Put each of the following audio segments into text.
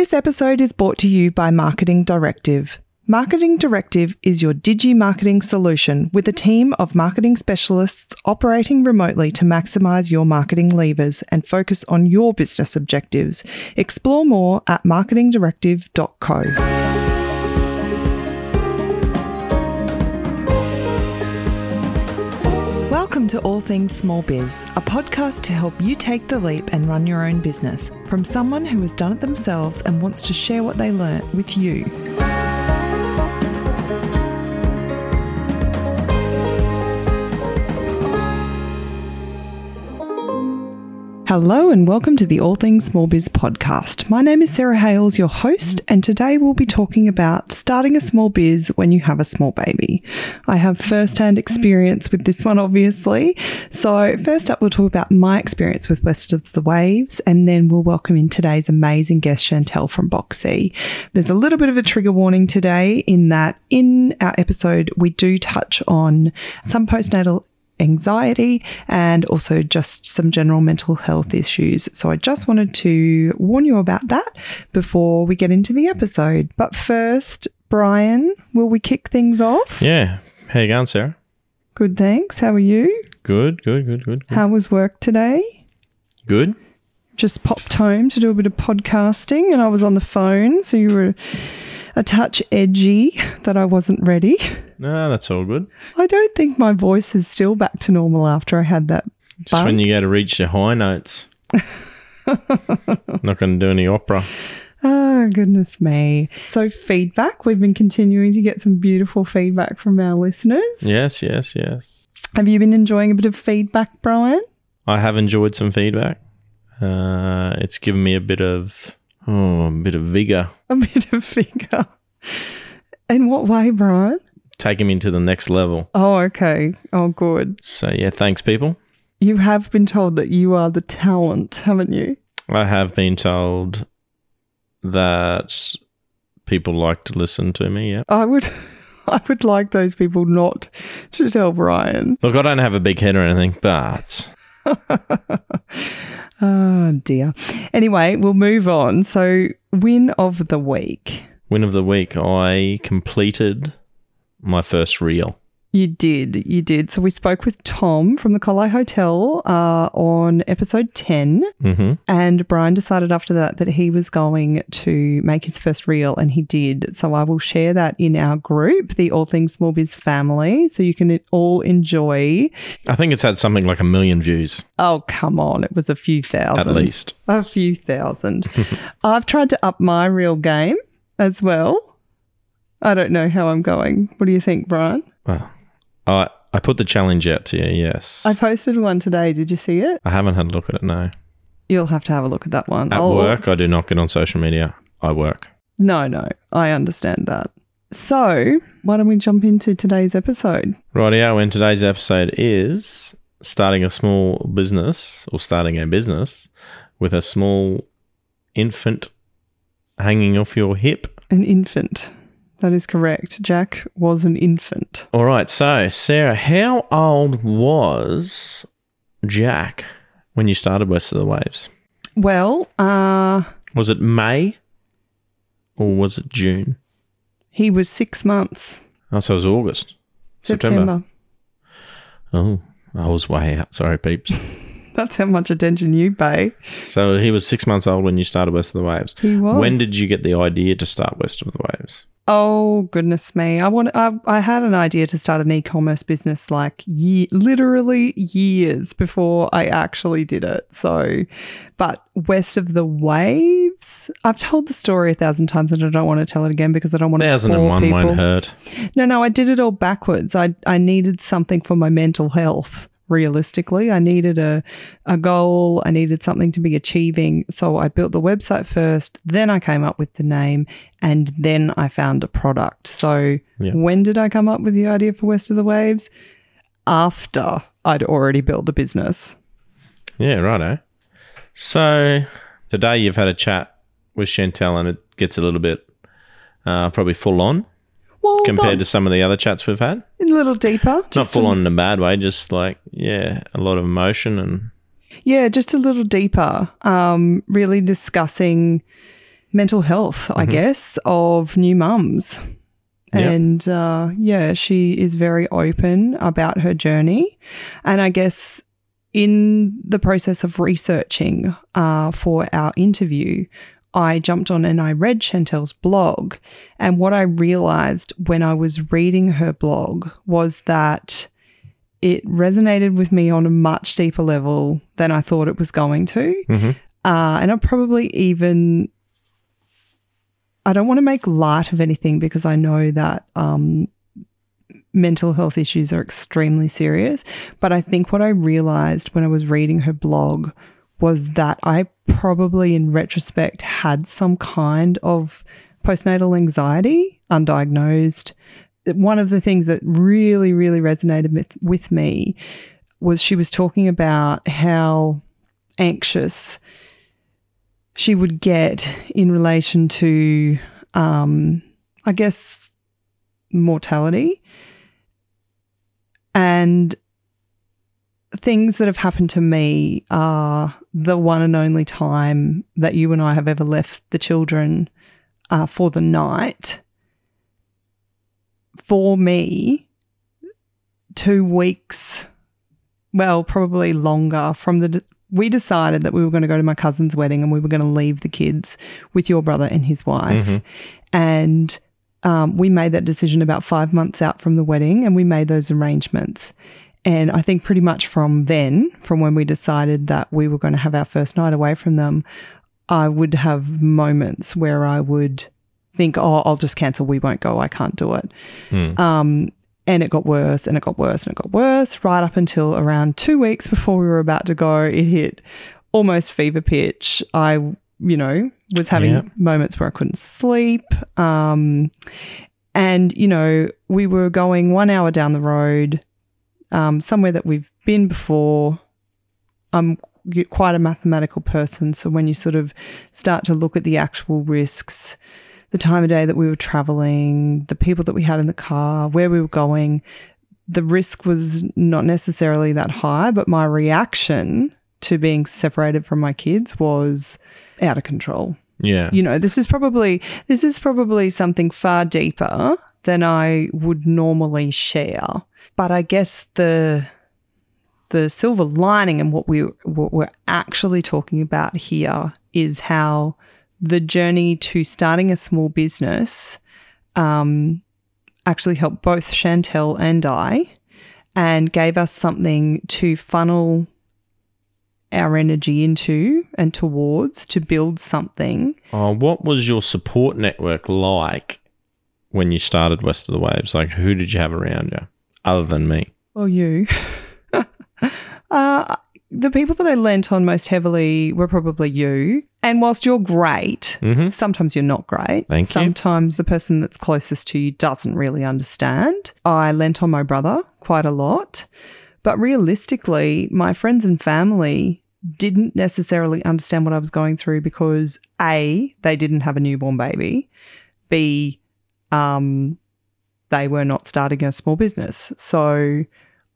This episode is brought to you by Marketing Directive. Marketing Directive is your digi marketing solution with a team of marketing specialists operating remotely to maximize your marketing levers and focus on your business objectives. Explore more at marketingdirective.co. Welcome to All Things Small Biz, a podcast to help you take the leap and run your own business from someone who has done it themselves and wants to share what they learnt with you. Hello and welcome to the All Things Small Biz podcast. My name is Sarah Hales, your host, and today we'll be talking about starting a small biz when you have a small baby. I have first-hand experience with this one, obviously. So, first up, we'll talk about my experience with West of the Waves, and then we'll welcome in today's amazing guest, Chantel from Boxy. There's a little bit of a trigger warning today in that in our episode, we do touch on some postnatal anxiety and also just some general mental health issues. So I just wanted to warn you about that before we get into the episode. But first, Brian, will we kick things off? Yeah. How you going, Sarah? Good, thanks. How are you? Good, good, good, good. good. How was work today? Good. Just popped home to do a bit of podcasting and I was on the phone, so you were a touch edgy that I wasn't ready. No, that's all good. I don't think my voice is still back to normal after I had that Just bug. when you go to reach your high notes. Not going to do any opera. Oh, goodness me. So, feedback. We've been continuing to get some beautiful feedback from our listeners. Yes, yes, yes. Have you been enjoying a bit of feedback, Brian? I have enjoyed some feedback. Uh, it's given me a bit of oh, a bit of vigor, A bit of vigor. In what way, Brian? Take him into the next level. Oh, okay. Oh, good. So yeah, thanks, people. You have been told that you are the talent, haven't you? I have been told that people like to listen to me. Yeah. I would. I would like those people not to tell Brian. Look, I don't have a big head or anything, but Oh dear. Anyway, we'll move on. So, win of the week. win of the week, I completed my first reel. You did. You did. So, we spoke with Tom from the Collie Hotel uh, on episode 10. Mm-hmm. And Brian decided after that that he was going to make his first reel, and he did. So, I will share that in our group, the All Things Small Biz family, so you can all enjoy. I think it's had something like a million views Oh, come on. It was a few thousand. at least. A few thousand. I've tried to up my reel game as well. I don't know how I'm going. What do you think, Brian? Well, I I put the challenge out to you. Yes, I posted one today. Did you see it? I haven't had a look at it. No, You'll have to have a look at that one. at I'll- work I do not get on social media. I work. No, no. I understand that. So, why don't we jump into today's episode? Rightio. And today's episode is starting a small business or starting a business with a small infant hanging off your hip. An infant. That is correct. Jack was an infant. All right. So, Sarah, how old was Jack when you started West of the Waves? Well, uh, Was it May or was it June? he was six months. Oh, so it was August. September. September. Oh, I was way out. Sorry, peeps. That's how much attention you pay. so he was six months old when you started West of the Waves. He was. When did you get the idea to start West of the Waves? Oh goodness me! I want. I, I had an idea to start an e-commerce business like ye- literally years before I actually did it. So, but west of the waves, I've told the story a thousand times, and I don't want to tell it again because I don't want to Thousand and one people. won't hurt. No, no, I did it all backwards. I I needed something for my mental health. Realistically, I needed a a goal. I needed something to be achieving. So I built the website first. Then I came up with the name, and then I found a product. So Yeah. when did I come up with the idea for West of the Waves? After I'd already built the business. Yeah, righto. So today you've had a chat with Chantel, and it gets a little bit uh, probably full on Well, compared not, to some of the other chats we've had. a little deeper. Not full on in a bad way, just like yeah, a lot of emotion and Yeah, just a little deeper. Um, really discussing mental health, I Mhm. guess, of new mums. Yep. And uh, yeah, she is very open about her journey. And I guess in the process of researching uh, for our interview, I jumped on and I read Chantel's blog. And what I realized when I was reading her blog was that it resonated with me on a much deeper level than I thought it was going to. Mm-hmm. Uh, and I probably even, I don't want to make light of anything because I know that um, mental health issues are extremely serious. But I think what I realized when I was reading her blog was that I probably, in retrospect, had some kind of postnatal anxiety, undiagnosed. One of the things that really, really resonated with, with me was she was talking about how anxious she would get in relation to, um, I guess, mortality and things that have happened to me are the one and only time that you and I have ever left the children uh, for the night. For me, two weeks, well, probably longer from the. We decided that we were going to go to my cousin's wedding and we were going to leave the kids with your brother and his wife. Mhm. And um, we made that decision about five months out from the wedding and we made those arrangements. And I think pretty much from then, from when we decided that we were going to have our first night away from them, I would have moments where I would think, oh, I'll just cancel. We won't go. I can't do it. Hmm. Um, and it got worse and it got worse and it got worse right up until around two weeks before we were about to go. It hit almost fever pitch. I, you know, was having Yeah. moments where I couldn't sleep. Um, and, you know, we were going one hour down the road, um, somewhere that we've been before. I'm quite a mathematical person. So when you sort of start to look at the actual risks, the time of day that we were traveling, the people that we had in the car, where we were going, the risk was not necessarily that high, but my reaction to being separated from my kids was out of control. Yeah. You know, this is probably this is probably something far deeper than I would normally share. But I guess the the silver lining and what we what we're actually talking about here is how the journey to starting a small business um, actually helped both Chantel and I, and gave us something to funnel our energy into and towards to build something. Oh, what was your support network like when you started West of the Waves? Like, who did you have around you other than me? Well, you. uh, the people that I lent on most heavily were probably you. And whilst you're great, Mm-hmm. sometimes you're not great. Thank you. Sometimes the person that's closest to you doesn't really understand. I lent on my brother quite a lot. But realistically, my friends and family didn't necessarily understand what I was going through because A, they didn't have a newborn baby. B, um, they were not starting a small business. So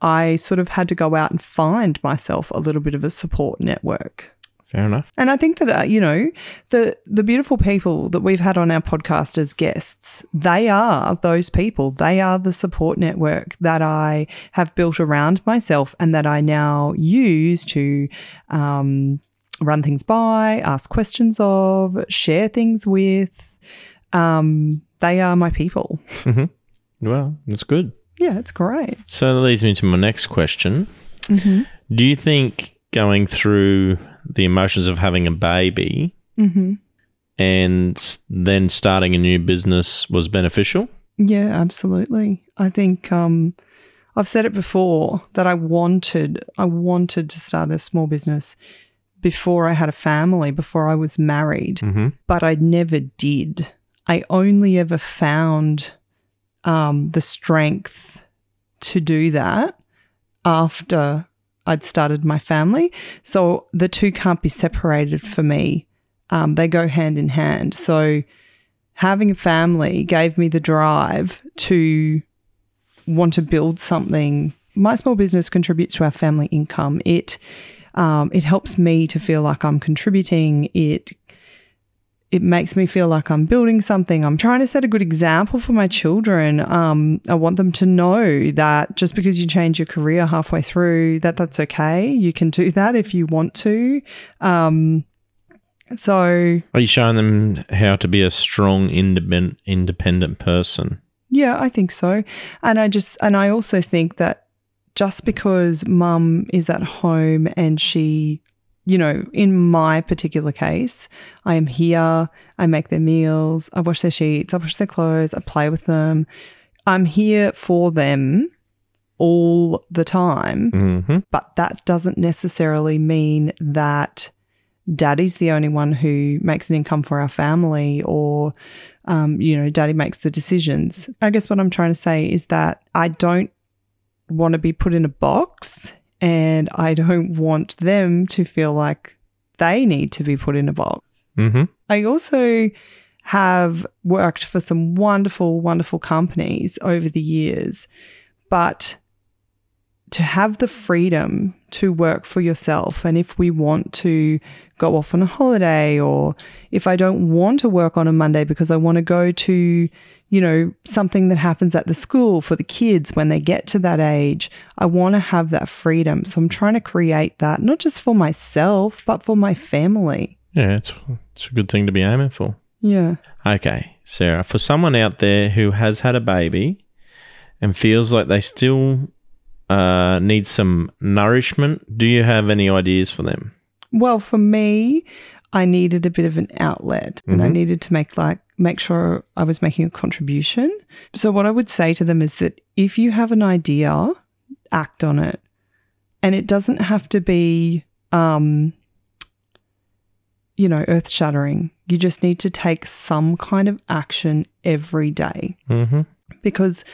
I sort of had to go out and find myself a little bit of a support network. Fair enough. And I think that uh, you know the the beautiful people that we've had on our podcast as guests, they are those people. They are the support network that I have built around myself, and that I now use to um, run things by, ask questions of, share things with. Um, they are my people. Well, that's good. Yeah, it's great. So that leads me to my next question. Mm-hmm. Do you think going through the emotions of having a baby Mm-hmm. and then starting a new business was beneficial? Yeah, absolutely. I think um, I've said it before that I wanted I wanted to start a small business before I had a family, before I was married, Mm-hmm. but I never did. I only ever found um, the strength to do that after I'd started my family. So the two can't be separated for me. Um, they go hand in hand. So having a family gave me the drive to want to build something. My small business contributes to our family income. It um, it helps me to feel like I'm contributing. It it makes me feel like I'm building something. I'm trying to set a good example for my children. Um, I want them to know that just because you change your career halfway through, that that's okay. You can do that if you want to. Um, so Are you showing them how to be a strong, independent, independent person? Yeah, I think so. And I just, and I also think that just because mum is at home and she, you know, in my particular case, I am here, I make their meals, I wash their sheets, I wash their clothes, I play with them. I'm here for them all the time. Mm-hmm. But that doesn't necessarily mean that daddy's the only one who makes an income for our family or, um, you know, daddy makes the decisions. I guess what I'm trying to say is that I don't want to be put in a box and I don't want them to feel like they need to be put in a box. Mm-hmm. I also have worked for some wonderful, wonderful companies over the years, but to have the freedom to work for yourself, and if we want to go off on a holiday, or if I don't want to work on a Monday because I want to go to, you know, something that happens at the school for the kids when they get to that age, I want to have that freedom. So I'm trying to create that, not just for myself, but for my family. Yeah, it's it's a good thing to be aiming for. Yeah. Okay, Sarah, for someone out there who has had a baby and feels like they still uh, need some nourishment, do you have any ideas for them? Well, for me, I needed a bit of an outlet and I Mhm. needed to make like make sure I was making a contribution. So what I would say to them is that if you have an idea, act on it. And it doesn't have to be um you know, earth-shattering. You just need to take some kind of action every day Mm-hmm. because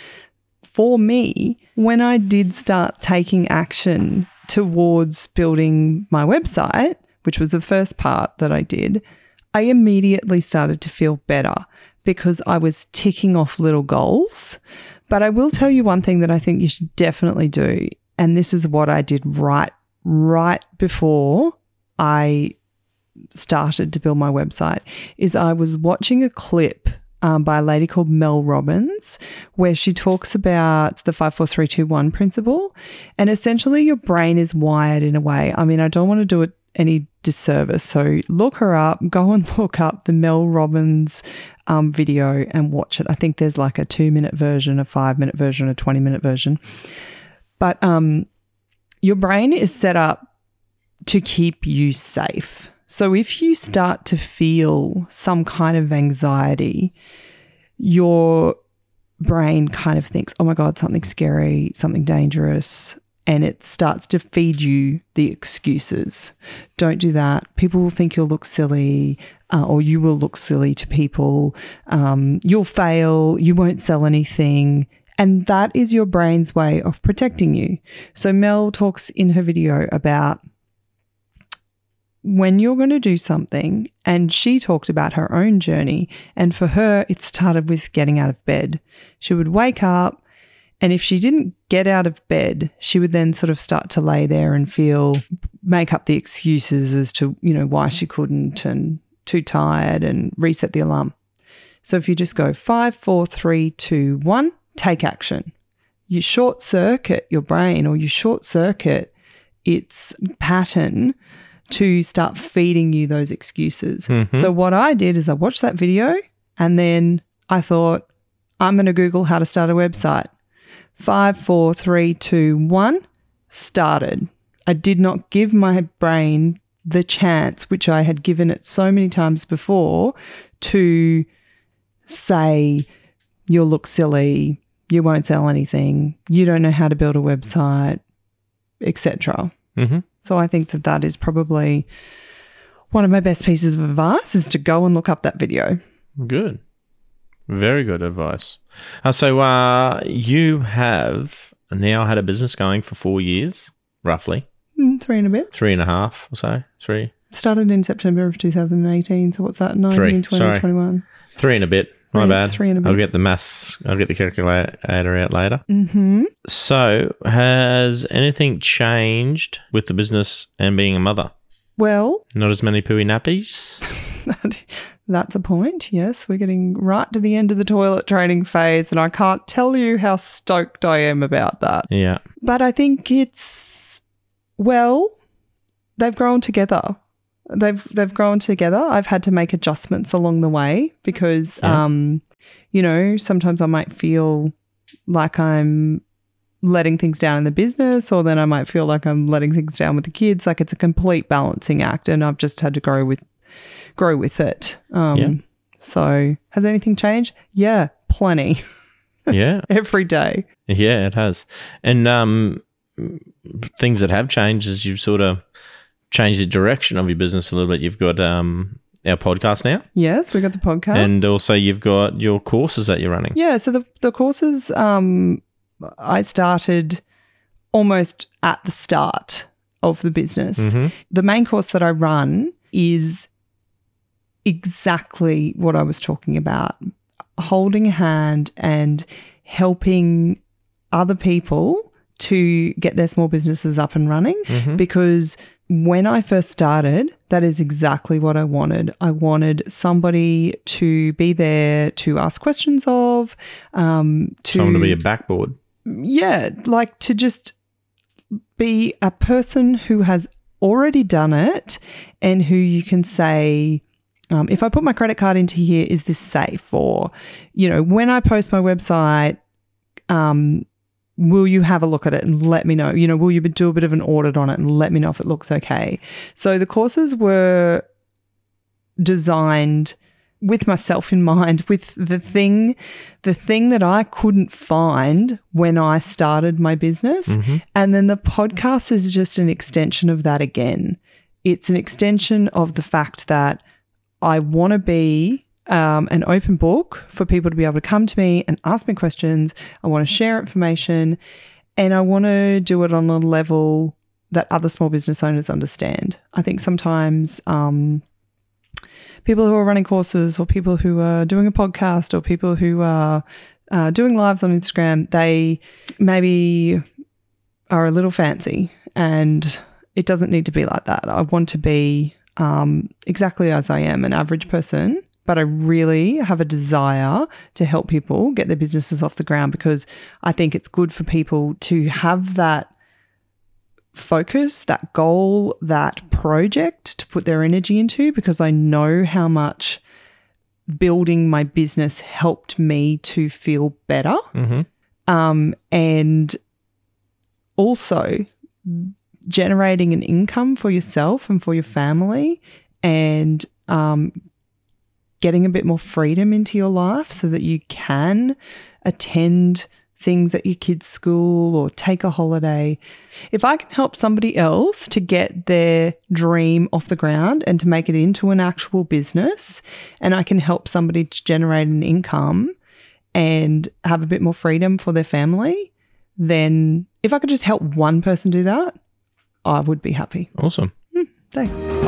for me, when I did start taking action towards building my website, which was the first part that I did, I immediately started to feel better because I was ticking off little goals. But I will tell you one thing that I think you should definitely do. And this is what I did right, right before I started to build my website is I was watching a clip um, by a lady called Mel Robbins, where she talks about the 54321 principle. And essentially, your brain is wired in a way. I mean, I don't want to do it any disservice. So look her up, go and look up the Mel Robbins um, video and watch it. I think there's like a two minute version, a five minute version, a 20 minute version. But um, your brain is set up to keep you safe. So if you start to feel some kind of anxiety, your brain kind of thinks, oh my God, something scary, something dangerous. And it starts to feed you the excuses. Don't do that. People will think you'll look silly, uh, or you will look silly to people. Um, you'll fail. You won't sell anything. And that is your brain's way of protecting you. So Mel talks in her video about when you're going to do something, and she talked about her own journey. And for her, it started with getting out of bed. She would wake up, and if she didn't get out of bed, she would then sort of start to lay there and feel, make up the excuses as to, you know, why she couldn't and too tired and reset the alarm. So if you just go five, four, three, two, one, take action. You short circuit your brain or you short circuit its pattern to start feeding you those excuses. Mhm. So what I did is I watched that video and then I thought, I'm going to Google how to start a website. Five, four, three, two, one, started. I did not give my brain the chance, which I had given it so many times before, to say, you'll look silly, you won't sell anything, you don't know how to build a website, etc. Mm-hmm. So I think that that is probably one of my best pieces of advice is to go and look up that video. Good. Very good advice. Uh, so, uh, you have now had a business going for four years, roughly Mm, three and a bit. three and a half or so, three, Started in September of 2018. So what's that? 19, Three, 20, sorry. 21. three and a bit. My Three- bad. three and a I'll get the maths. I'll get the calculator out later. Mm-hmm. So, has anything changed with the business and being a mother? Well, Not as many pooey nappies. that's a point. Yes, we're getting right to the end of the toilet training phase, and I can't tell you how stoked I am about that. Yeah. But I think it's well, they've grown together. They've they've grown together. I've had to make adjustments along the way because Yeah. um you know, sometimes I might feel like I'm letting things down in the business or then I might feel like I'm letting things down with the kids. Like it's a complete balancing act and I've just had to grow with grow with it. Um Yeah. so has anything changed? Yeah, plenty. Yeah. Every day. Yeah, it has. And um, things that have changed is you've sort of changed the direction of your business a little bit. You've got um, our podcast now, Yes, we got the podcast. and also you've got your courses that you're running. Yeah, so the the courses um I started almost at the start of the business. hmm The main course that I run is exactly what I was talking about. Holding a hand and helping other people to get their small businesses up and running hmm because when I first started, that is exactly what I wanted. I wanted somebody to be there to ask questions of, um, to, Someone to be a backboard. Yeah, like to just be a person who has already done it and who you can say, um, if I put my credit card into here, is this safe? Or, you know, when I post my website, um, will you have a look at it and let me know? You know, will you do a bit of an audit on it and let me know if it looks okay? So the courses were designed with myself in mind, with the thing, the thing that I couldn't find when I started my business. hmm And then the podcast is just an extension of that again. It's an extension of the fact that I want to be um, an open book for people to be able to come to me and ask me questions. I want to share information and I want to do it on a level that other small business owners understand. I think sometimes um, people who are running courses or people who are doing a podcast or people who are uh, doing lives on Instagram, they maybe are a little fancy and it doesn't need to be like that. I want to be um, exactly as I am, an average person, but I really have a desire to help people get their businesses off the ground because I think it's good for people to have that focus, that goal, that project to put their energy into because I know how much building my business helped me to feel better. Hmm um, and also generating an income for yourself and for your family and um, getting a bit more freedom into your life so that you can attend things at your kids' school or take a holiday. If I can help somebody else to get their dream off the ground and to make it into an actual business, and I can help somebody to generate an income and have a bit more freedom for their family, then if I could just help one person do that, I would be happy. Awesome. Hmm, thanks.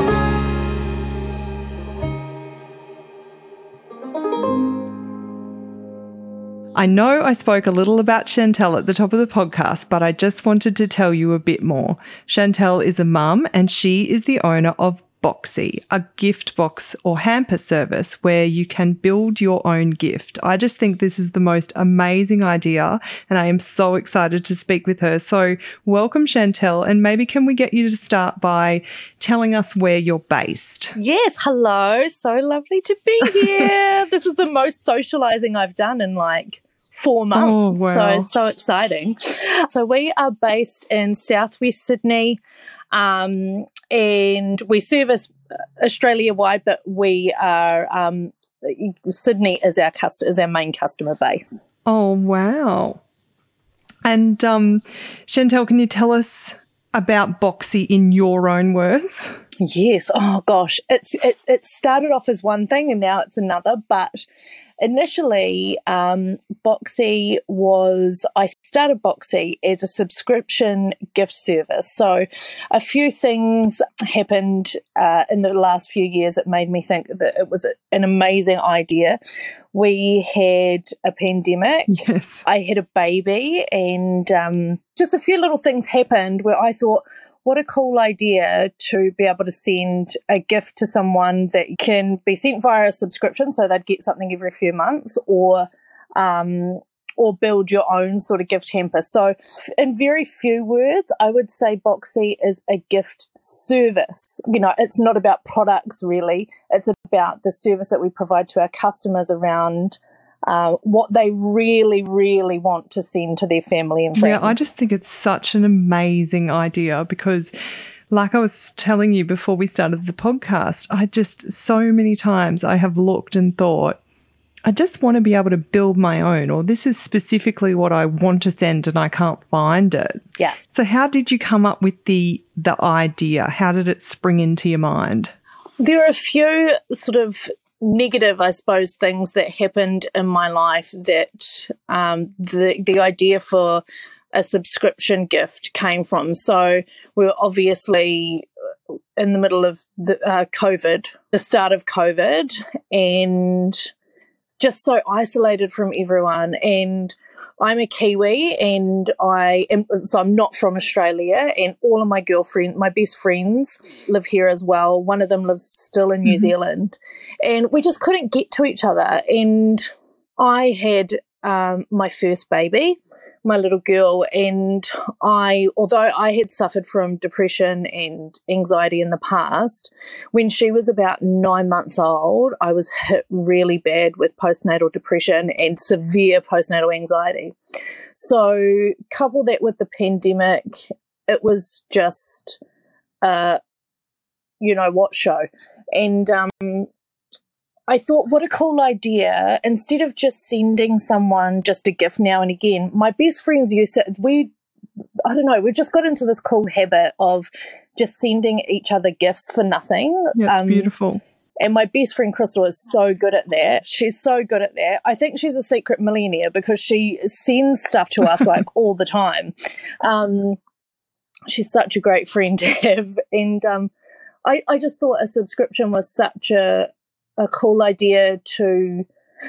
I know I spoke a little about Chantel at the top of the podcast, but I just wanted to tell you a bit more. Chantel is a mum and she is the owner of Boxy, a gift box or hamper service where you can build your own gift. I just think this is the most amazing idea and I am so excited to speak with her. So, welcome, Chantel, and maybe can we get you to start by telling us where you're based? Yes, hello. So lovely to be here. this is the most socializing I've done in like four months. Oh, wow. So, so exciting. So, we are based in southwest Sydney. Um, and we service Australia wide, but we are um, Sydney is our cust- is our main customer base. Oh, wow. And um, Chantel, can you tell us about Boxy in your own words? Yes. Oh gosh, it's it, it started off as one thing and now it's another. But initially, um, Boxy was I started Boxy as a subscription gift service. So a few things happened uh, in the last few years that made me think that it was an amazing idea. We had a pandemic. Yes. I had a baby, and um, just a few little things happened where I thought, what a cool idea to be able to send a gift to someone that can be sent via a subscription, so they'd get something every few months, or um, or build your own sort of gift hamper. So, in very few words, I would say Boxy is a gift service. You know, it's not about products really, it's about the service that we provide to our customers around. Uh, what they really, really want to send to their family and friends. Yeah, I just think it's such an amazing idea because like I was telling you before we started the podcast, I just so many times I have looked and thought, I just want to be able to build my own, or this is specifically what I want to send and I can't find it. Yes. So how did you come up with the the idea? How did it spring into your mind? There are a few sort of negative, I suppose, things that happened in my life that um, the the idea for a subscription gift came from. So we were obviously in the middle of the uh, COVID, the start of COVID, and just so isolated from everyone. And I'm a Kiwi and I am, so I'm not from Australia. And all of my girlfriend, my best friends live here as well. One of them lives still in New mm-hmm. Zealand. And we just couldn't get to each other. And I had um, my first baby my little girl. And I, although I had suffered from depression and anxiety in the past, when she was about nine months old, I was hit really bad with postnatal depression and severe postnatal anxiety. So, couple that with the pandemic, it was just, uh, you know what show. And um, I thought, what a cool idea. Instead of just sending someone just a gift now and again, my best friends used to, we, I don't know, we just got into this cool habit of just sending each other gifts for nothing. Yeah, um, beautiful. And my best friend Crystal is so good at that. She's so good at that. I think she's a secret millionaire because she sends stuff to us like all the time. Um, she's such a great friend to have. And um, I, I just thought a subscription was such a, a cool idea to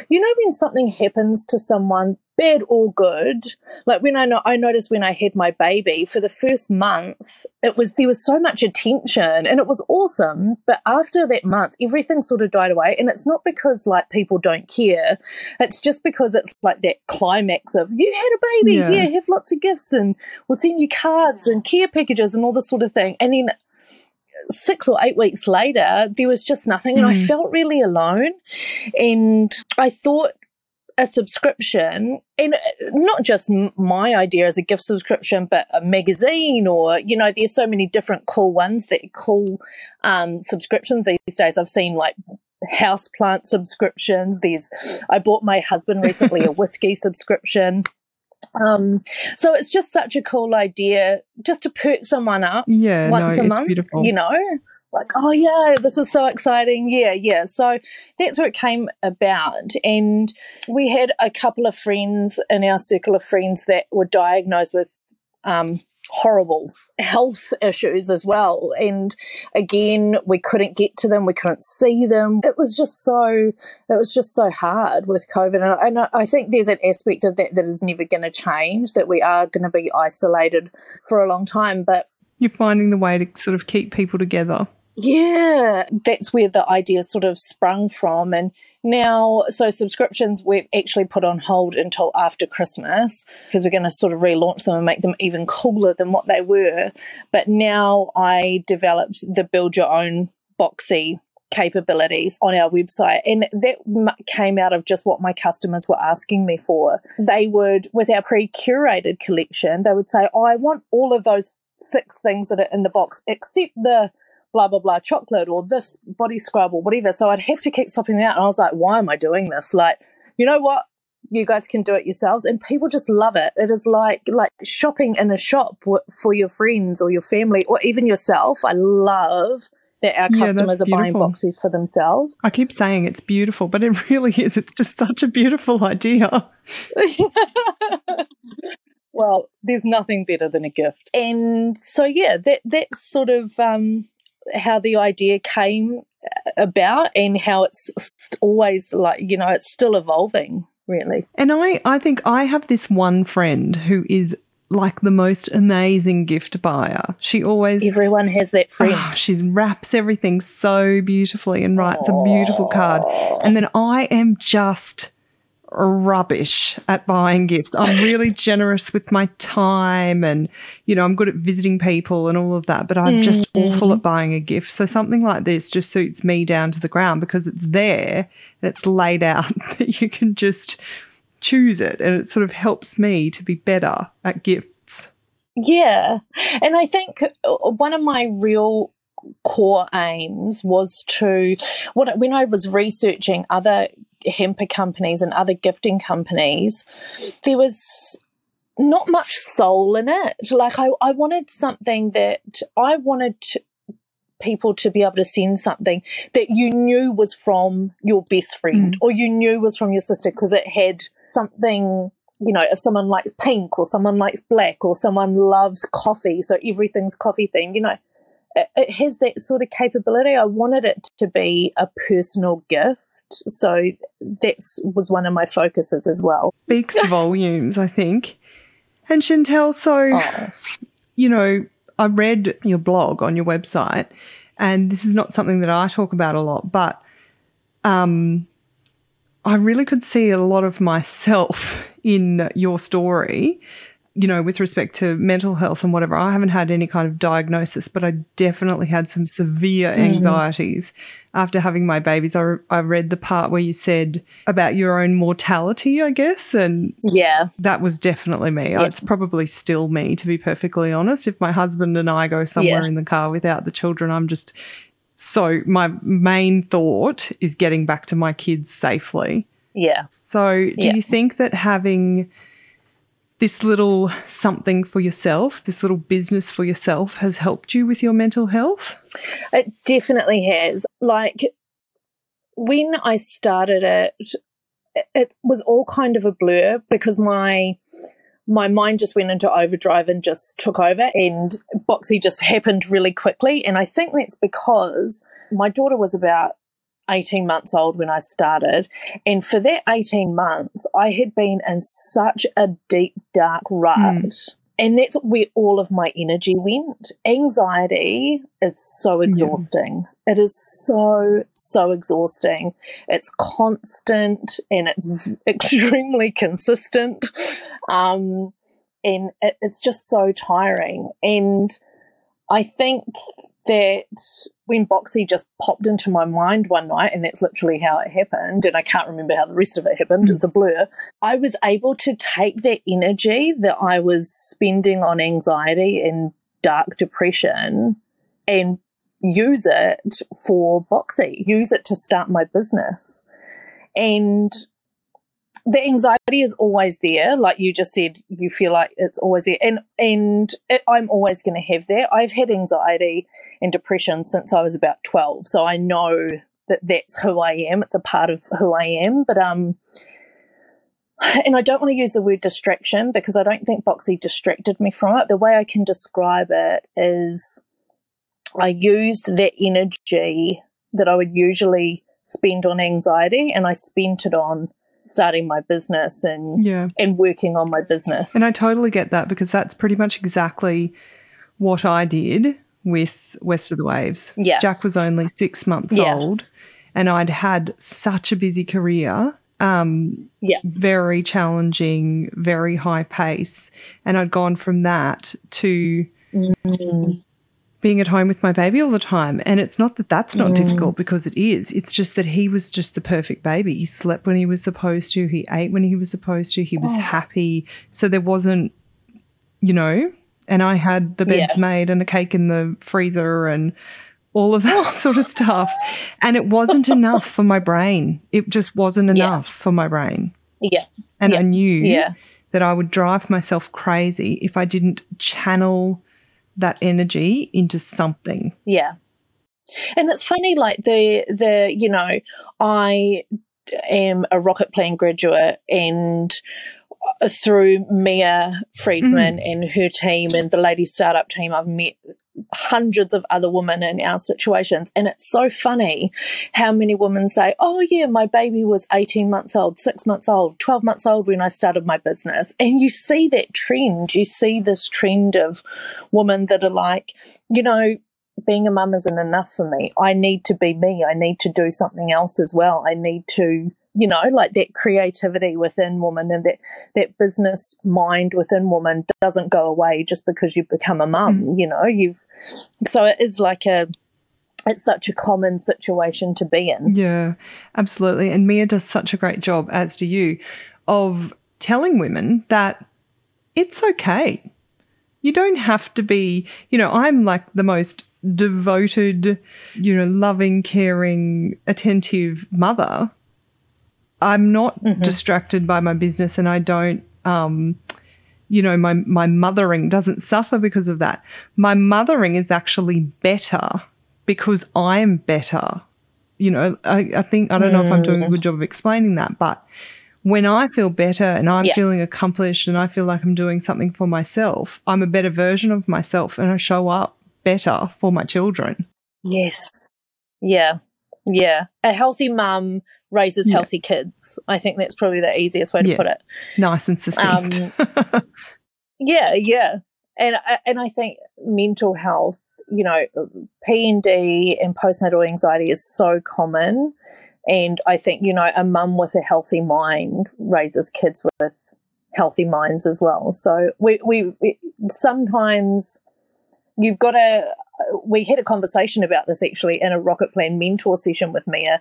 you know when something happens to someone bad or good like when i know i noticed when i had my baby for the first month it was there was so much attention and it was awesome. But after that month everything sort of died away. And it's not because like people don't care. It's just because it's like that climax of you had a baby. Yeah, yeah have lots of gifts and we'll send you cards and care packages and all this sort of thing. And then six or eight weeks later, there was just nothing. And mm. I felt really alone. And I thought a subscription, and uh, not just my idea as a gift subscription, but a magazine, or, you know, there's so many different cool ones that cool um, subscriptions these days. I've seen like house plant subscriptions. There's, I bought my husband recently a whiskey subscription. Um, so it's just such a cool idea just to perk someone up yeah, once no, a month, beautiful. you know? Like, oh yeah, this is so exciting. Yeah, yeah. So that's where it came about. And we had a couple of friends in our circle of friends that were diagnosed with um, horrible health issues as well. And again, we couldn't get to them, we couldn't see them. It was just so, it was just so hard with COVID. And I, I think there's an aspect of that that is never going to change, that we are going to be isolated for a long time. But you're finding the way to sort of keep people together. Yeah, that's where the idea sort of sprung from. And now, so subscriptions we've actually put on hold until after Christmas because we're going to sort of relaunch them and make them even cooler than what they were. But now I developed the build your own boxy capabilities on our website. And that came out of just what my customers were asking me for. They would, with our pre curated collection, they would say, Oh, I want all of those six things that are in the box except the blah blah blah chocolate or this body scrub or whatever. So I'd have to keep swapping them out, and I was like, why am I doing this? Like, you know what? You guys can do it yourselves, and people just love it. It is like like shopping in a shop for your friends or your family or even yourself. I love that our yeah, customers are buying boxes for themselves. I keep saying it's beautiful, but it really is. It's just such a beautiful idea. well, there's nothing better than a gift. And so yeah, that that's sort of um how the idea came about and how it's always like you know it's still evolving really and i i think i have this one friend who is like the most amazing gift buyer. She always Everyone has that friend. Ah, she wraps everything so beautifully and writes a beautiful card. And then I am just rubbish at buying gifts. I'm really generous with my time and, you know, I'm good at visiting people and all of that, but I'm just awful at buying a gift. So something like this just suits me down to the ground because it's there and it's laid out that you can just choose it and it sort of helps me to be better at gifts. Yeah. And I think uh, one of my real core aims was to what when I was researching other hamper companies and other gifting companies, there was not much soul in it. Like I, I wanted something that I wanted to, people to be able to send something that you knew was from your best friend Mm. or you knew was from your sister because it had something you know if someone likes pink or someone likes black or someone loves coffee so everything's coffee themed you know it, it has that sort of capability i wanted it to be a personal gift so that was one of my focuses as well Speaks volumes, I think. And Chantel, so Oh. you know, I read your blog on your website, and this is not something that I talk about a lot, but um, I really could see a lot of myself in your story. You know, with respect to mental health and whatever, I haven't had any kind of diagnosis, but I definitely had some severe mm-hmm. anxieties after having my babies. I, re- I read the part where you said about your own mortality, I guess, and yeah that was definitely me. Yeah. It's probably still me, to be perfectly honest. If my husband and I go somewhere Yeah. in the car without the children, I'm just so my main thought is getting back to my kids safely. yeah So, do Yeah. you think that having this little something for yourself, this little business for yourself, has helped you with your mental health? It definitely has. Like when I started it, it- was all kind of a blur because my my mind just went into overdrive and just took over and Boxy just happened really quickly and I think that's because my daughter was about 18 months old when I started and for that 18 months I had been in such a deep dark rut and that's where all of my energy went. Anxiety is so exhausting. It is so, so exhausting. It's constant and it's v- extremely consistent. Um, and it, it's just so tiring. And I think that when Boxy just popped into my mind one night, and that's literally how it happened, and I can't remember how the rest of it happened, it's a blur. I was able to take that energy that I was spending on anxiety and dark depression and use it for Boxy, use it to start my business. And the anxiety is always there. Like you just said you feel like it's always there. And and it, i'm always going to have that. I've had anxiety and depression since i was about 12 so i know that that's who i am. It's a part of who i am. But um and i don't want to use the word distraction because i don't think boxy distracted me from it. The way i can describe it is i used that energy that i would usually spend on anxiety and i spent it on starting my business and Yeah. and working on my business. And I totally get that because that's pretty much exactly what I did with West of the Waves. Yeah. Jack was only six months Yeah. old and I'd had such a busy career. Um, Yeah. Very challenging, very high pace. And I'd gone from that to Mm. Being at home with my baby all the time. And it's not that that's not Mm. difficult because it is. It's just that he was just the perfect baby. He slept when he was supposed to, he ate when he was supposed to, he was Oh. happy. So there wasn't, you know, and I had the beds Yeah. made and a cake in the freezer and all of that sort of stuff. And it wasn't enough for my brain. It just wasn't Yeah. enough for my brain. Yeah, And Yeah. I knew yeah, that I would drive myself crazy if I didn't channel that energy into something. yeah. And it's funny, like the the you know, I am a rocket plan graduate, and through Mia Freedman mm. and her team and the Lady Startup team, I've met hundreds of other women in our situations. And it's so funny how many women say, Oh, yeah, my baby was 18 months old, six months old, 12 months old when I started my business. And you see that trend. You see this trend of women that are like, you know, being a mum isn't enough for me. I need to be me. I need to do something else as well. I need to you know, like that creativity within woman and that, that business mind within woman doesn't go away just because you become a mum, mm. you know, you so it is like a, it's such a common situation to be in. Yeah, absolutely. And Mia does such a great job, as do you, of telling women that it's okay. You don't have to be, you know, I'm like the most devoted, you know, loving, caring, attentive mother I'm not mm-hmm. distracted by my business and I don't um, you know, my my mothering doesn't suffer because of that. My mothering is actually better because I'm better. You know, I, I think I don't know if I'm doing a good job of explaining that, but when I feel better and I'm yeah. feeling accomplished and I feel like I'm doing something for myself, I'm a better version of myself and I show up better for my children. Yes. Yeah. Yeah. A healthy mum raises yeah. healthy kids. I think that's probably the easiest way to yes. put it. Nice and succinct. Um, yeah, yeah. And and I think mental health, you know, PND and postnatal anxiety is so common. And I think, you know, a mum with a healthy mind raises kids with healthy minds as well. So we, we, we sometimes you've got to we had a conversation about this actually in a rocket plan mentor session with mia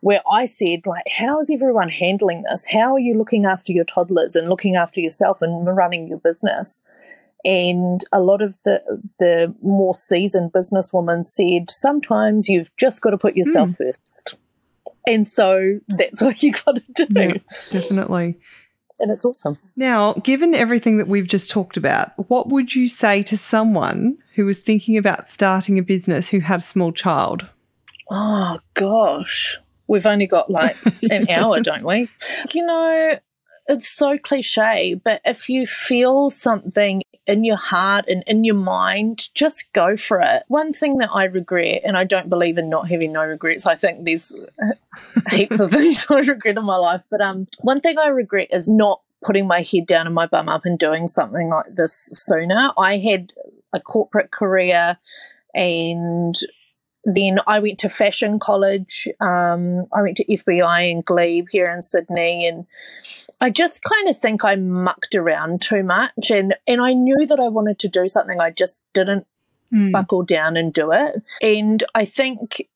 where i said like how is everyone handling this? How are you looking after your toddlers and looking after yourself and running your business? And a lot of the the more seasoned businesswomen said sometimes you've just got to put yourself mm. first. And so that's what you got to do. Yeah, definitely. And it's awesome. Now, given everything that we've just talked about, what would you say to someone who was thinking about starting a business who had a small child? Oh, gosh. We've only got like an hour, don't we? You know, it's so cliche, but if you feel something in your heart and in your mind, just go for it. One thing that I regret, and I don't believe in not having no regrets. I think there's heaps of things I regret in my life, but um, one thing I regret is not putting my head down and my bum up and doing something like this sooner. I had a corporate career and then I went to fashion college. Um, I went to FBI and Glebe here in Sydney, and I just kind of think I mucked around too much, and and I knew that I wanted to do something. I just didn't mm. buckle down and do it. And I think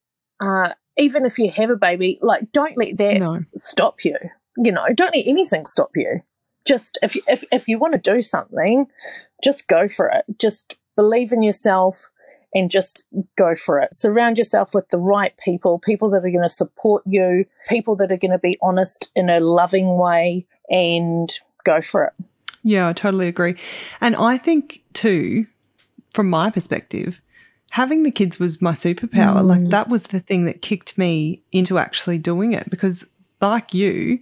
uh, even if you have a baby, like don't let that no. stop you. You know, don't let anything stop you. Just if if if you want to do something, just go for it. Just believe in yourself and just go for it. Surround yourself with the right people, people that are going to support you, people that are going to be honest in a loving way, and go for it. Yeah, I totally agree. And I think, too, from my perspective, having the kids was my superpower. Mm. Like, that was the thing that kicked me into actually doing it because, like you,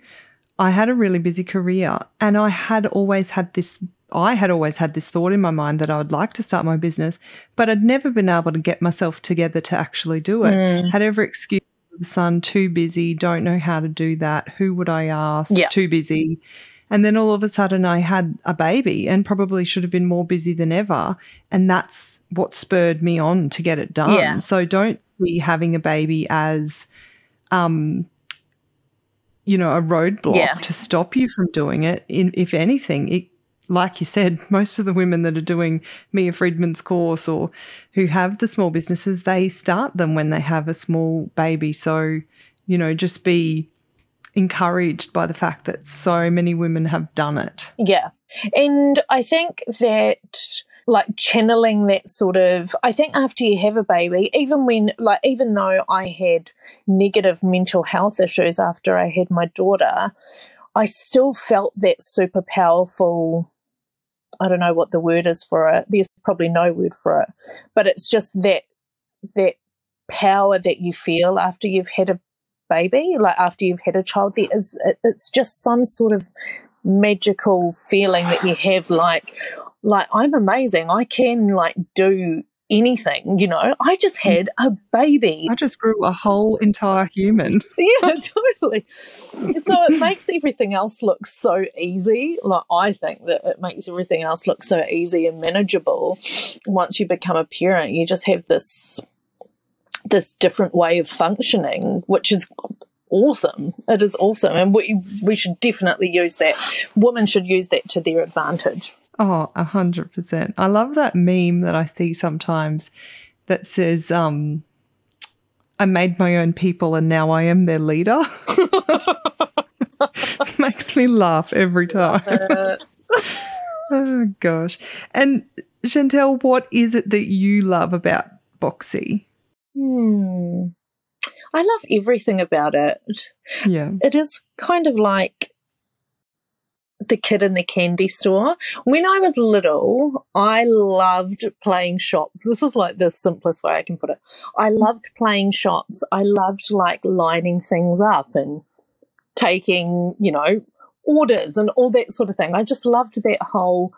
I had a really busy career and I had always had this I had always had this thought in my mind that I would like to start my business, but I'd never been able to get myself together to actually do it. Mm. Had every excuse the son, too busy, don't know how to do that. Who would I ask? Yeah. Too busy. And then all of a sudden I had a baby and probably should have been more busy than ever. And that's what spurred me on to get it done. Yeah. So don't see having a baby as um you know, a roadblock yeah. to stop you from doing it. In, if anything, it like you said, most of the women that are doing Mia Freedman's course or who have the small businesses, they start them when they have a small baby. So, you know, just be encouraged by the fact that so many women have done it. Yeah. And I think that like channeling that sort of I think after you have a baby, even when like even though I had negative mental health issues after I had my daughter, I still felt that super powerful I don't know what the word is for it. There's probably no word for it, but it's just that that power that you feel after you've had a baby, like after you've had a child. There is it, it's just some sort of magical feeling that you have like like I'm amazing. I can like do anything, you know. I just Mm. had a baby. I just grew a whole entire human. yeah, totally. So it makes everything else look so easy. Like I think that it makes everything else look so easy and manageable. Once you become a parent, you just have this this different way of functioning, which is awesome. It is awesome, and we we should definitely use that. Women should use that to their advantage. Oh, a hundred percent. I love that meme that I see sometimes that says, um, I made my own people and now I am their leader. Makes me laugh every time. Oh gosh. And Chantel, what is it that you love about Boxi? hmm. I love everything about it. Yeah. it is kind of like the kid in the candy store. When I was little, I loved playing shops. This is like the simplest way I can put it. I loved playing shops. I loved like lining things up and taking, you know, orders and all that sort of thing. I just loved that whole.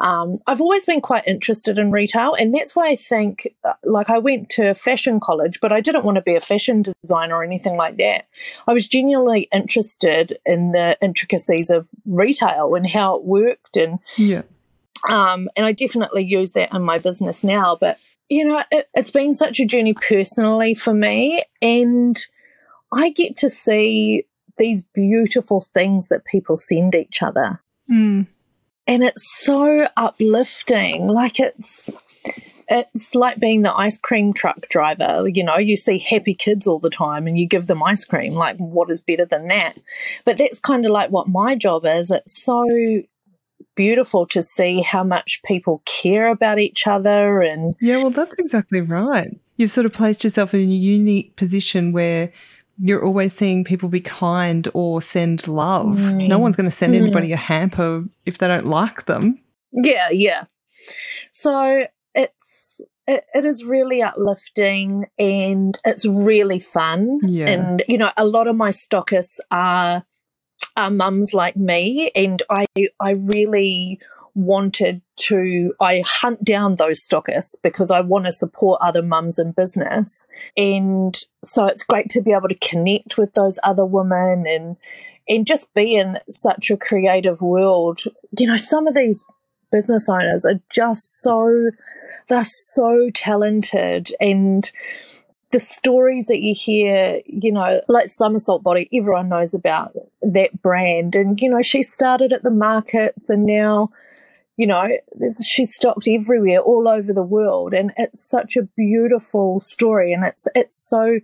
Um, I've always been quite interested in retail, and that's why I think, uh, like, I went to fashion college, but I didn't want to be a fashion designer or anything like that. I was genuinely interested in the intricacies of retail and how it worked, and Yeah. um, and I definitely use that in my business now. But you know, it, it's been such a journey personally for me, and I get to see these beautiful things that people send each other, Mm. and it's so uplifting. Like it's. It's like being the ice cream truck driver. You know, you see happy kids all the time and you give them ice cream. Like, what is better than that? But that's kind of like what my job is. It's so beautiful to see how much people care about each other and Yeah, well, that's exactly right. You've sort of placed yourself in a unique position where you're always seeing people be kind or send love. Mm. No one's going to send Mm. anybody a hamper if they don't like them. yeah yeah so it's it, it is really uplifting and it's really fun Yeah. and you know a lot of my stockists are are mums like me and i i really wanted to i hunt down those stockists because i want to support other mums in business and so it's great to be able to connect with those other women and and just be in such a creative world you know some of these business owners are just so they're so talented and the stories that you hear, you know, like Somersault Body, everyone knows about that brand. And, you know, she started at the markets and now, you know, she's stocked everywhere, all over the world. And it's such a beautiful story. And it's, it's so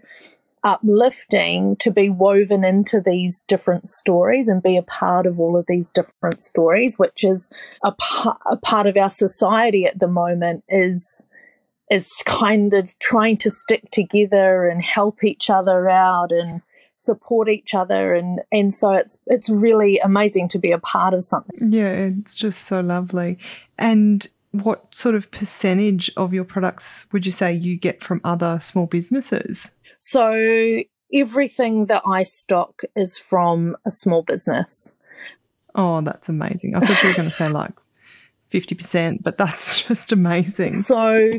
uplifting to be woven into these different stories and be a part of all of these different stories, which is a, pa- a part of our society at the moment is is kind of trying to stick together and help each other out and support each other and and so it's it's really amazing to be a part of something Yeah, it's just so lovely. And what sort of percentage of your products would you say you get from other small businesses? so everything that i stock is from a small business Oh, that's amazing. I thought you were going to say like 50%, but that's just amazing. So,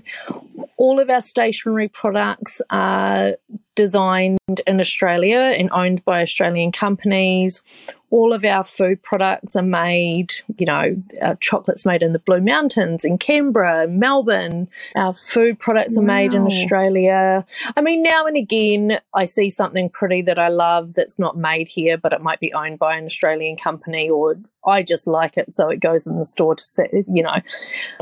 all of our stationery products are designed in Australia and owned by Australian companies. All of our food products are made, you know, our chocolates made in the Blue Mountains in Canberra, Melbourne. Our food products are made in Australia. I mean, now and again, I see something pretty that I love that's not made here, but it might be owned by an Australian company, or I just like it, so it goes in the store to set, you know.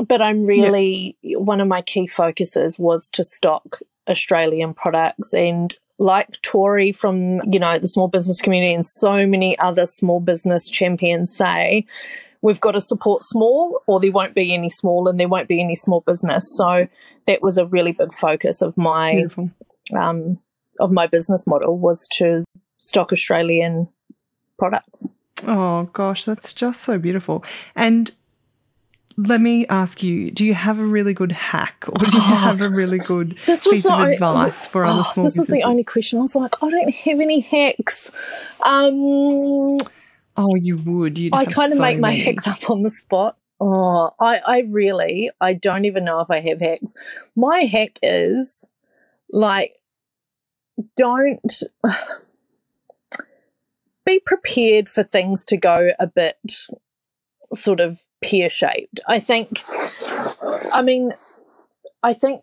But I'm really, one of my key focuses was to stock Australian products and like Tori from, you know, the small business community and so many other small business champions say, we've got to support small or there won't be any small and there won't be any small business. So that was a really big focus of my um, of my business model was to stock Australian products. Oh, gosh, that's just so beautiful. And let me ask you do you have a really good hack or do you Oh. have a really good This was piece the of advice for other Oh, small this was the only question. I was like, I don't have any hacks. Um, Oh, you would. You'd I kind of so make my many. hacks up on the spot. Oh, I, I really, I don't even know if I have hacks. My hack is like, don't be prepared for things to go a bit sort of pear shaped. I think, I mean, I think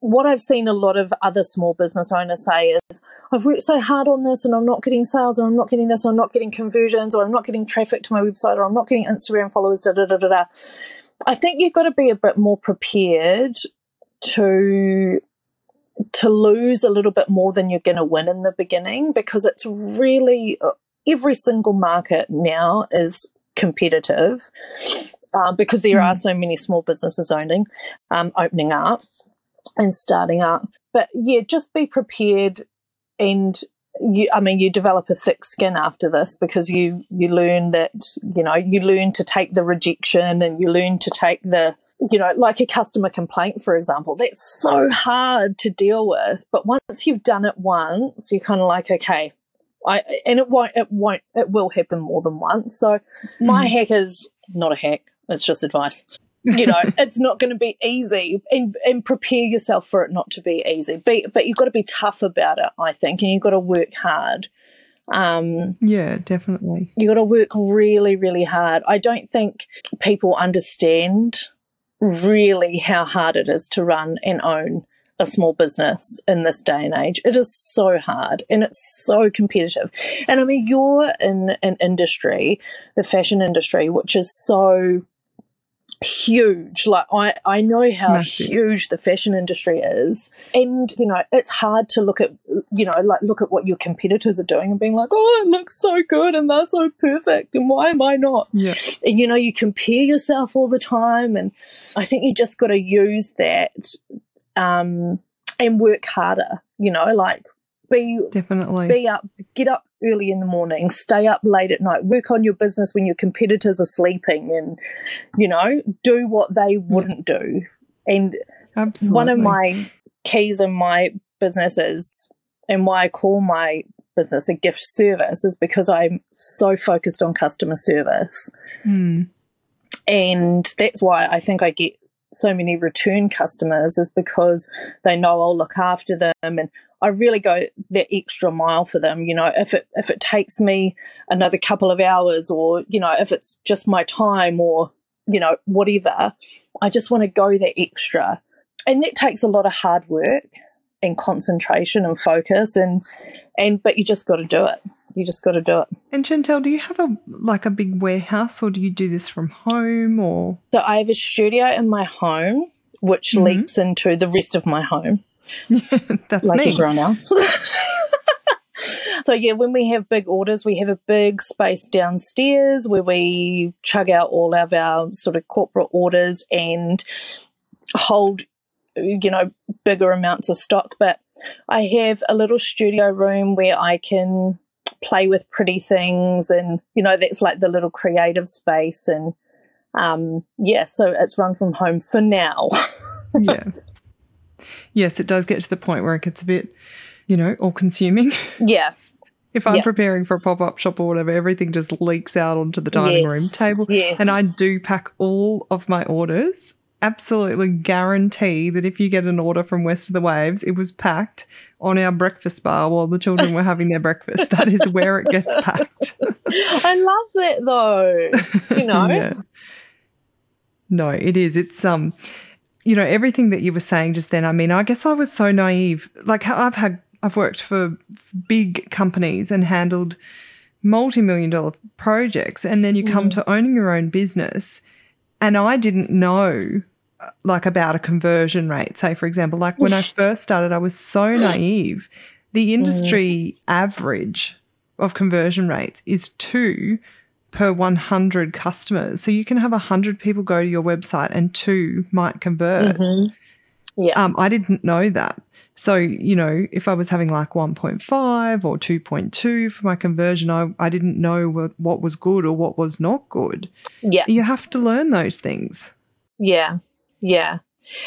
what I've seen a lot of other small business owners say is, I've worked so hard on this and I'm not getting sales or I'm not getting this or I'm not getting conversions or I'm not getting traffic to my website or I'm not getting Instagram followers, da da da da da. I think you've got to be a bit more prepared to to lose a little bit more than you're going to win in the beginning because it's really uh, every single market now is competitive uh, because there are so many small businesses owning um, opening up and starting up. But yeah, just be prepared and you I mean you develop a thick skin after this because you you learn that you know you learn to take the rejection and you learn to take the you know like a customer complaint for example that's so hard to deal with but once you've done it once you're kind of like okay I and it won't it won't it will happen more than once. So my hack is not a hack. It's just advice. You know it's not going to be easy. And and prepare yourself for it not to be easy. Be, but you've got to be tough about it i think and you've got to work hard. Um Yeah, definitely. You've got to work really really hard. I don't think people understand really how hard it is to run and own a small business in this day and age it is so hard and it's so competitive and i mean you're in an industry the fashion industry which is so huge like i i know how Massive. huge the fashion industry is and you know it's hard to look at you know like look at what your competitors are doing and being like oh it looks so good and they're so perfect and why am i not Yeah. and you know you compare yourself all the time and i think you just got to use that um and work harder you know like be Definitely. be up get up early in the morning stay up late at night work on your business when your competitors are sleeping and you know do what they wouldn't do and Absolutely. one of my keys in my business is and why i call my business a gift service is because i'm so focused on customer service Mm. and that's why I think I get so many return customers is because they know I'll look after them and I really go that extra mile for them. You know, if it if it takes me another couple of hours or, you know, if it's just my time or, you know, whatever, I just want to go that extra. And that takes a lot of hard work and concentration and focus and and but you just gotta do it. You just gotta do it. And Chantel, do you have a like a big warehouse or do you do this from home or So I have a studio in my home, which Mhm. leaks into the rest of my home, that's like me. everyone else. so yeah, when we have big orders, we have a big space downstairs where we chug out all of our sort of corporate orders and hold, you know, bigger amounts of stock. But I have a little studio room where I can play with pretty things and you know that's like the little creative space and um yeah so it's run from home for now yeah. Yes, it does get to the point where it gets a bit, you know, all consuming. yes If I'm Yeah. preparing for a pop up shop or whatever, everything just leaks out onto the dining room table. yes And I do pack all of my orders. Absolutely guarantee that if you get an order from West of the Waves, it was packed on our breakfast bar while the children were having their breakfast. That is where it gets packed. I love that though you know Yeah. No, it is. It's um, you know, everything that you were saying just then. I mean, I guess I was so naive. Like I've had, I've worked for big companies and handled multi-million dollar projects, and then you come Mm. to owning your own business, and I didn't know. Like about a conversion rate, say for example, like when I first started, I was so naive. The industry average of conversion rates is two per 100 customers. So you can have 100 people go to your website and two might convert. Mhm. yeah Um, I didn't know that. So, you know, if I was having like 1.5 or 2.2 for my conversion, I, I didn't know what, what was good or what was not good. yeah You have to learn those things. yeah yeah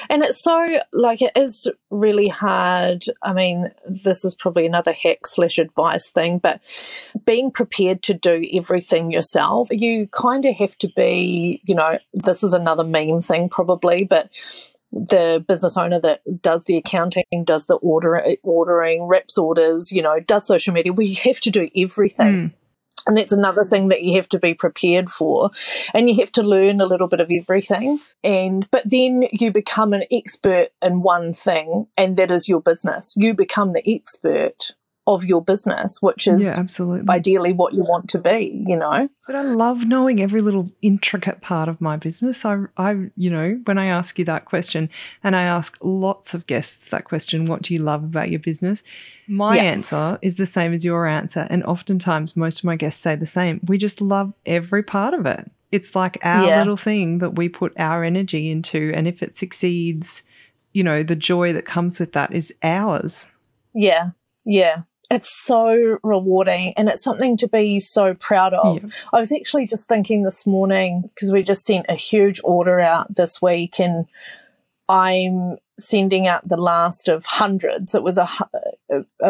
And it's so like it is really hard. I mean, this is probably another hack slash advice thing, but being prepared to do everything yourself, you kind of have to be, you know, this is another meme thing probably, but the business owner that does the accounting, does the order ordering, reps orders, you know, does social media. We have to do everything. Mm. And that's another thing that you have to be prepared for. And you have to learn a little bit of everything. And, but then you become an expert in one thing, and that is your business. You become the expert of your business, which is yeah, absolutely. ideally what you want to be, you know. But I love knowing every little intricate part of my business. I, I, you know, when I ask you that question, and I ask lots of guests that question, what do you love about your business? My yeah. answer is the same as your answer. And oftentimes, most of my guests say the same. We just love every part of it. It's like our yeah. little thing that we put our energy into. And if it succeeds, you know, the joy that comes with that is ours. Yeah. Yeah it's so rewarding and it's something to be so proud of. Yeah. I was actually just thinking this morning because we just sent a huge order out this week and I'm sending out the last of hundreds. It was a, a,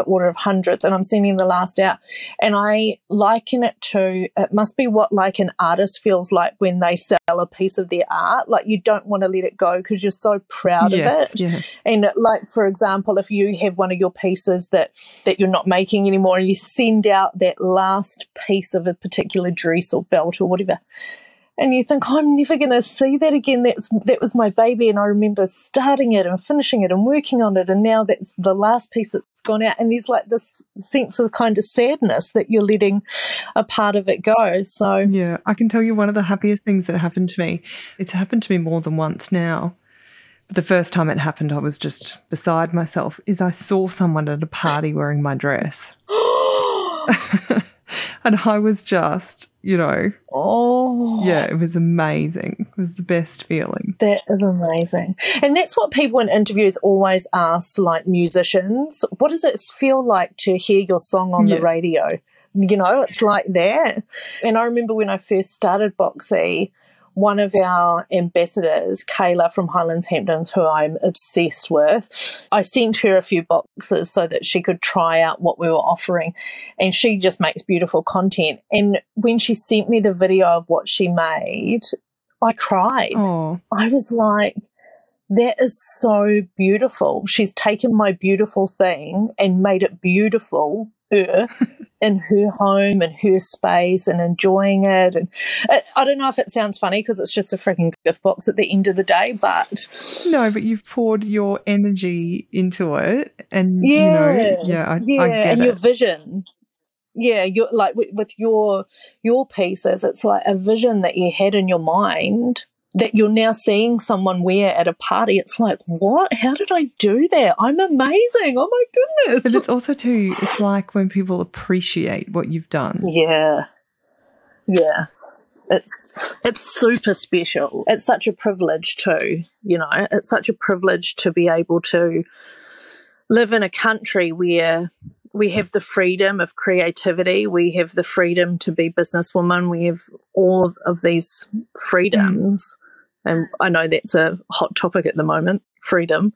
order of hundreds, and I'm sending the last out. And I liken it to it must be what like an artist feels like when they sell a piece of their art. Like you don't want to let it go because you're so proud yes, of it. Yeah. And like for example, if you have one of your pieces that that you're not making anymore, and you send out that last piece of a particular dress or belt or whatever and you think, oh, I'm never going to see that again. That's that was my baby, and I remember starting it and finishing it and working on it, and now that's the last piece that's gone out. And there's like this sense of kind of sadness that you're letting a part of it go. So yeah, I can tell you one of the happiest things that happened to me. It's happened to me more than once now. But the first time it happened, I was just beside myself. Is I saw someone at a party wearing my dress. and I was just, you know, oh, yeah, it was amazing. It was the best feeling. That is amazing, and that's what people in interviews always ask, like musicians, what does it feel like to hear your song on yeah. the radio? You know, it's like that. And I remember when I first started Boxi one of our ambassadors, Kayla from Highlands Hamptons, who I'm obsessed with, I sent her a few boxes so that she could try out what we were offering. And she just makes beautiful content. And when she sent me the video of what she made, I cried. I was like, that is so beautiful. She's taken my beautiful thing and made it beautiful her in her home and her space and enjoying it. And it, I don't know if it sounds funny because it's just a freaking gift box at the end of the day, but no, but you've poured your energy into it, and yeah, you know, yeah, I, yeah, I and it. your vision. Yeah, you're like with, with your your pieces, it's like a vision that you had in your mind that you're now seeing someone wear at a party, it's like, what? How did I do that? I'm amazing. Oh my goodness. But it's also too, it's like when people appreciate what you've done. Yeah. Yeah. It's it's super special. It's such a privilege too, you know. It's such a privilege to be able to live in a country where we have the freedom of creativity. We have the freedom to be businesswoman. We have all of these mm. freedoms. And I know that's a hot topic at the moment freedom.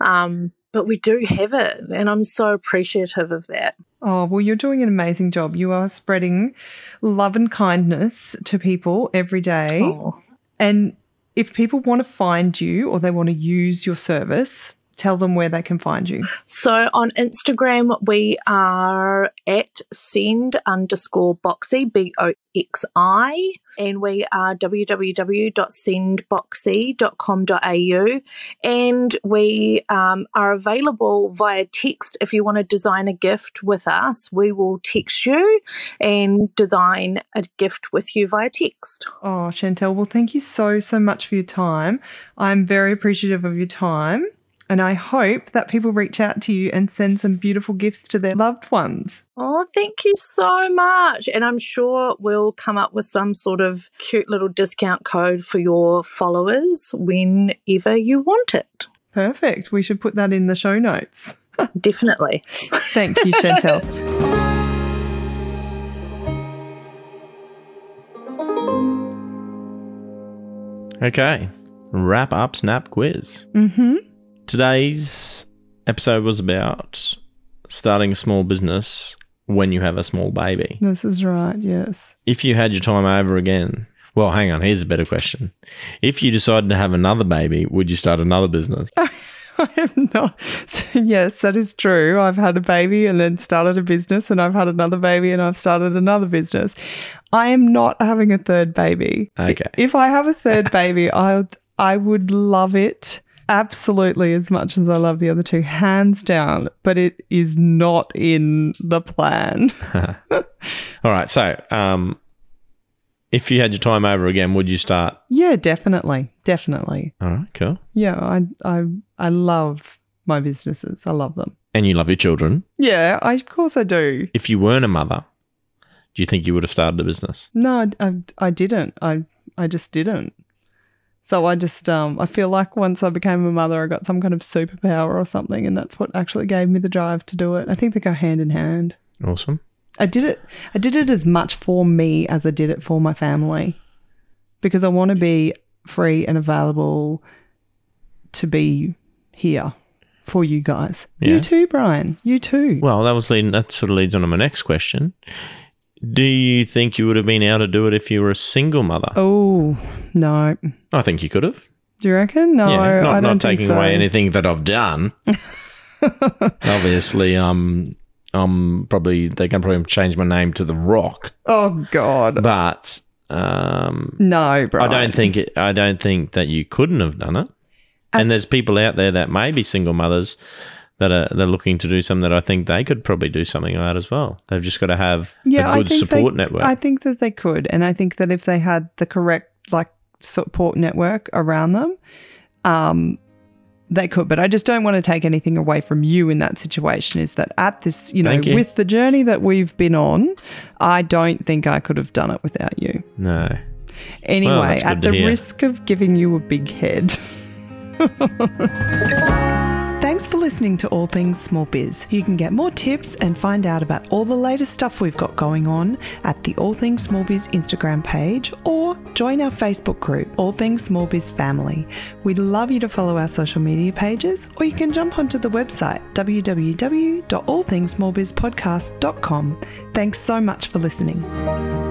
Um, but we do have it. And I'm so appreciative of that. Oh, well, you're doing an amazing job. You are spreading love and kindness to people every day. Oh. And if people want to find you or they want to use your service, tell them where they can find you. So on Instagram, we are at send underscore boxi, B O X I, and we are www.sendboxi.com.au. And we um, are available via text. If you want to design a gift with us, we will text you and design a gift with you via text. Oh, Chantel, well, thank you so, so much for your time. I'm very appreciative of your time. And I hope that people reach out to you and send some beautiful gifts to their loved ones. Oh, thank you so much. And I'm sure we'll come up with some sort of cute little discount code for your followers whenever you want it. Perfect. We should put that in the show notes. Definitely. Thank you, Chantel. okay. wrap up snap quiz. Mm-hmm. Today's episode was about starting a small business when you have a small baby. This is right, yes. If you had your time over again, well, hang on, here's a better question. If you decided to have another baby, would you start another business? I am not. So yes, that is true. I've had a baby and then started a business, and I've had another baby and I've started another business. I am not having a third baby. Okay. If I have a third baby, I I would love it absolutely as much as I love the other two, hands down. But it is not in the plan. All right. So, um, if you had your time over again, would you start? Yeah, definitely, definitely. All right, cool. Yeah, I I I love my businesses. I love them. And you love your children. Yeah, I, of course I do. If you weren't a mother, do you think you would have started a business? No, I, I, I didn't. I I just didn't. So I just um I feel like once I became a mother, I got some kind of superpower or something, and that's what actually gave me the drive to do it. I think they go hand in hand. Awesome. I did it. I did it as much for me as I did it for my family, because I want to be free and available to be here for you guys. Yeah. You too, Brian. You too. Well, that was leading, that sort of leads on to my next question. Do you think you would have been able to do it if you were a single mother? oh no. I think you could have. Do you reckon? No, yeah, not, I don't not think taking so. away anything that I've done. Obviously, um, um, probably they can probably change my name to the Rock, Oh God. but um, No, Brian. I don't think it, I don't think that you couldn't have done it. And there's people out there that may be single mothers that are they're looking to do something that I think they could probably do something that as well. They've just got to have Yeah, a good support they, network. I think that they could, and I think that if they had the correct like support network around them, um, they could. But I just don't want to take anything away from you in that situation. Is that at this, you know, you. with the journey that we've been on, I don't think I could have done it without you. no. Anyway, good at the hear. risk of giving you a big head. Thanks for listening to All Things Small Biz. You can get more tips and find out about all the latest stuff we've got going on at the All Things Small Biz Instagram page or join our Facebook group, All Things Small Biz Family. We'd love you to follow our social media pages or you can jump onto the website www.allthingsmallbizpodcast.com. Thanks so much for listening.